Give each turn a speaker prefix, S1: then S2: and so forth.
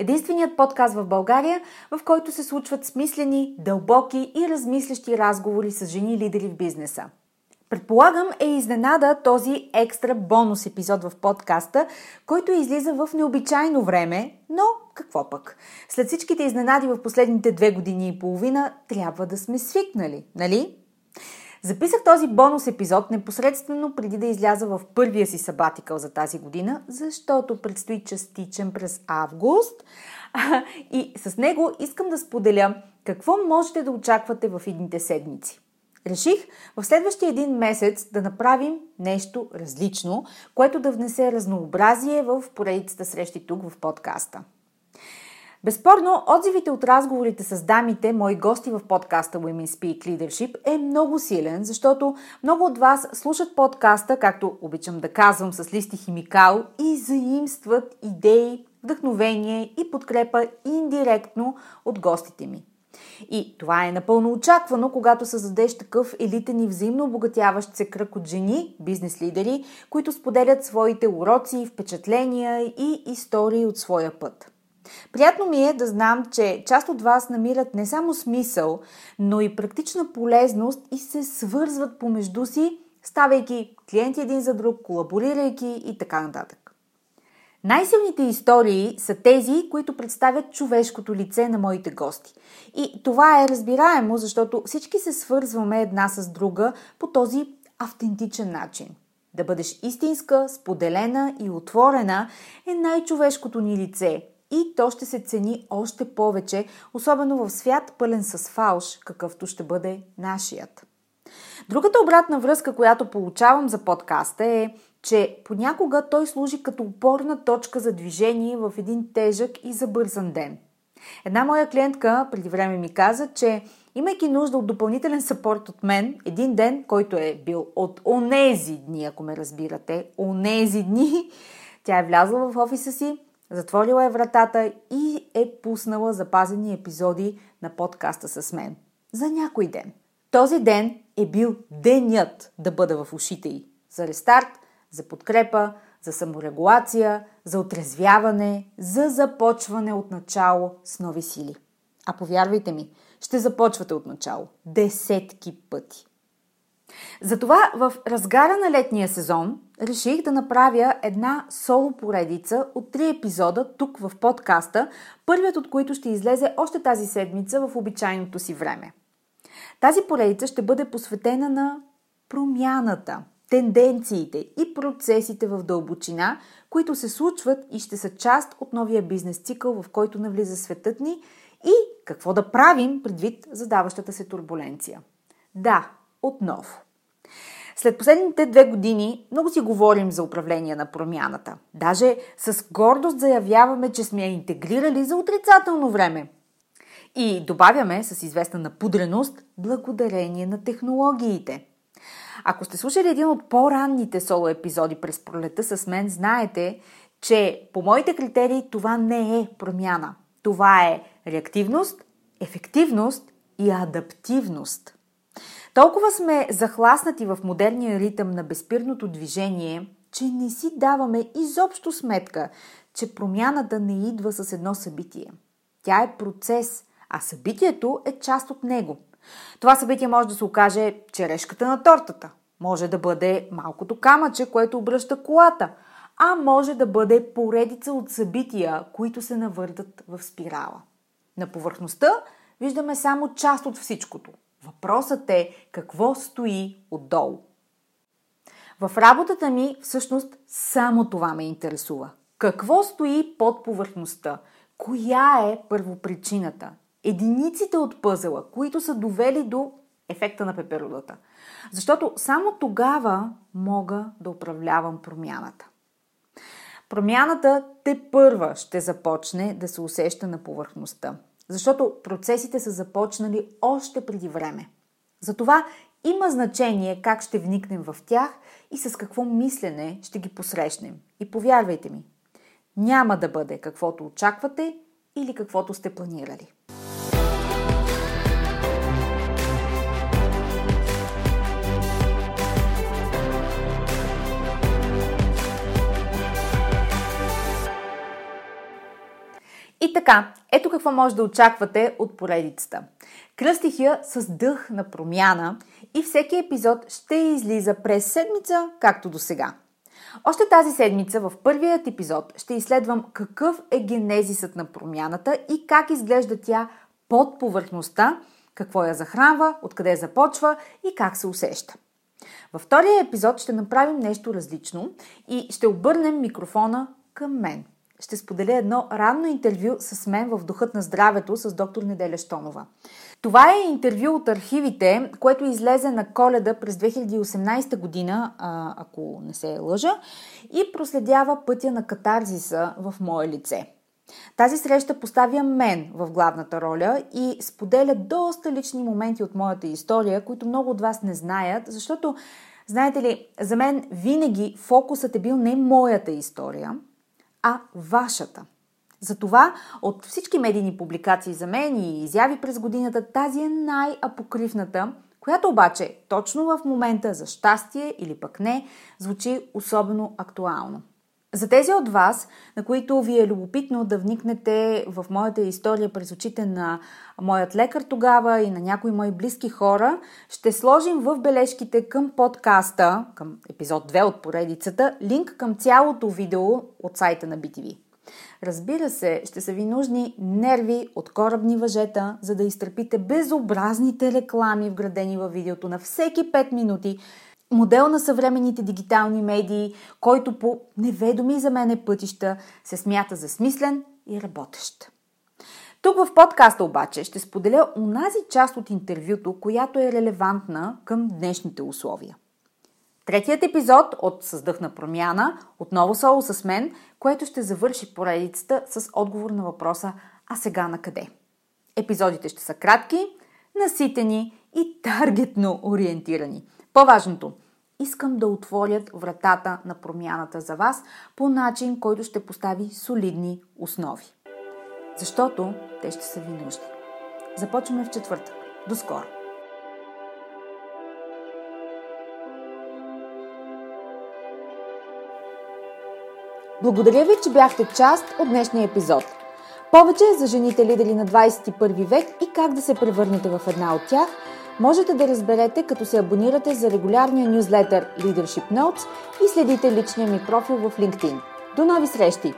S1: Единственият подкаст в България, в който се случват смислени, дълбоки и размислящи разговори с жени лидери в бизнеса. Предполагам е изненада този екстра бонус епизод в подкаста, който излиза в необичайно време, но какво пък? След всичките изненади в последните две години и половина трябва да сме свикнали, нали? Записах този бонус епизод непосредствено преди да изляза в първия си сабатикъл за тази година, защото предстои частичен през август и с него искам да споделя какво можете да очаквате в идните седмици. Реших в следващия един месец да направим нещо различно, което да внесе разнообразие в поредицата срещи тук в подкаста. Безспорно, отзивите от разговорите с дамите, мои гости в подкаста Women Speak Leadership е много силен, защото много от вас слушат подкаста, както обичам да казвам с листи химикал и заимстват идеи, вдъхновение и подкрепа индиректно от гостите ми. И това е напълно очаквано, когато създадеш такъв елитен и взаимно обогатяващ се кръг от жени, бизнес лидери, които споделят своите уроци, впечатления и истории от своя път. Приятно ми е да знам, че част от вас намират не само смисъл, но и практична полезност и се свързват помежду си, ставайки клиенти един за друг, колаборирайки и така нататък. Най-силните истории са тези, които представят човешкото лице на моите гости. И това е разбираемо, защото всички се свързваме една с друга по този автентичен начин. Да бъдеш истинска, споделена и отворена е най-човешкото ни лице, и то ще се цени още повече, особено в свят пълен с фалш, какъвто ще бъде нашият. Другата обратна връзка, която получавам за подкаста е, че понякога той служи като опорна точка за движение в един тежък и забързан ден. Една моя клиентка преди време ми каза, че имайки нужда от допълнителен сапорт от мен, един ден, който е бил от онези дни, ако ме разбирате, онези дни, тя е влязла в офиса си, Затворила е вратата и е пуснала запазени епизоди на подкаста с мен. За някой ден. Този ден е бил денят да бъда в ушите й. За рестарт, за подкрепа, за саморегулация, за отрезвяване, за започване от начало с нови сили. А повярвайте ми, ще започвате от начало. Десетки пъти. Затова в разгара на летния сезон реших да направя една соло поредица от три епизода тук в подкаста, първият от които ще излезе още тази седмица в обичайното си време. Тази поредица ще бъде посветена на промяната, тенденциите и процесите в дълбочина, които се случват и ще са част от новия бизнес цикъл, в който навлиза светът ни и какво да правим предвид задаващата се турбуленция. Да, отново. След последните две години много си говорим за управление на промяната. Даже с гордост заявяваме, че сме я интегрирали за отрицателно време. И добавяме с известна напудреност благодарение на технологиите. Ако сте слушали един от по-ранните соло епизоди през пролета с мен, знаете, че по моите критерии това не е промяна. Това е реактивност, ефективност и адаптивност – Толкова сме захласнати в модерния ритъм на безпирното движение, че не си даваме изобщо сметка, че промяната не идва с едно събитие. Тя е процес, а събитието е част от него. Това събитие може да се окаже черешката на тортата, може да бъде малкото камъче, което обръща колата, а може да бъде поредица от събития, които се навъртат в спирала. На повърхността виждаме само част от всичкото. Въпросът е какво стои отдолу. В работата ми всъщност само това ме интересува. Какво стои под повърхността? Коя е първопричината? Единиците от пъзела, които са довели до ефекта на пеперудата. Защото само тогава мога да управлявам промяната. Промяната те първа ще започне да се усеща на повърхността, защото процесите са започнали още преди време. Затова има значение как ще вникнем в тях и с какво мислене ще ги посрещнем. И повярвайте ми, няма да бъде каквото очаквате или каквото сте планирали. И така, ето какво може да очаквате от поредицата. Кръстих я с дъх на промяна и всеки епизод ще излиза през седмица, както до сега. Още тази седмица в първият епизод ще изследвам какъв е генезисът на промяната и как изглежда тя под повърхността, какво я захранва, откъде започва и как се усеща. Във втория епизод ще направим нещо различно и ще обърнем микрофона към мен – ще споделя едно ранно интервю с мен в Духът на здравето с доктор Неделя Штонова. Това е интервю от архивите, което излезе на коледа през 2018 година, ако не се лъжа, и проследява пътя на катарзиса в мое лице. Тази среща поставя мен в главната роля и споделя доста лични моменти от моята история, които много от вас не знаят, защото, знаете ли, за мен винаги фокусът е бил не моята история – а вашата. Затова от всички медийни публикации за мен и изяви през годината, тази е най-апокривната, която обаче точно в момента за щастие или пък не, звучи особено актуално. За тези от вас, на които ви е любопитно да вникнете в моята история през очите на моят лекар тогава и на някои мои близки хора, ще сложим в бележките към подкаста, към епизод 2 от поредицата, линк към цялото видео от сайта на BTV. Разбира се, ще са ви нужни нерви от корабни въжета, за да изтърпите безобразните реклами, вградени във видеото на всеки 5 минути, модел на съвременните дигитални медии, който по неведоми за мене пътища се смята за смислен и работещ. Тук в подкаста обаче ще споделя унази част от интервюто, която е релевантна към днешните условия. Третият епизод от Създъх на промяна, отново соло с мен, което ще завърши поредицата с отговор на въпроса А сега на къде? Епизодите ще са кратки, наситени и таргетно ориентирани – по-важното, искам да отворят вратата на промяната за вас по начин, който ще постави солидни основи. Защото те ще са ви нужни. Започваме в четвъртък. До скоро! Благодаря ви, че бяхте част от днешния епизод. Повече за жените лидери на 21 век и как да се превърнете в една от тях – можете да разберете като се абонирате за регулярния нюзлетър Leadership Notes и следите личния ми профил в LinkedIn. До нови срещи!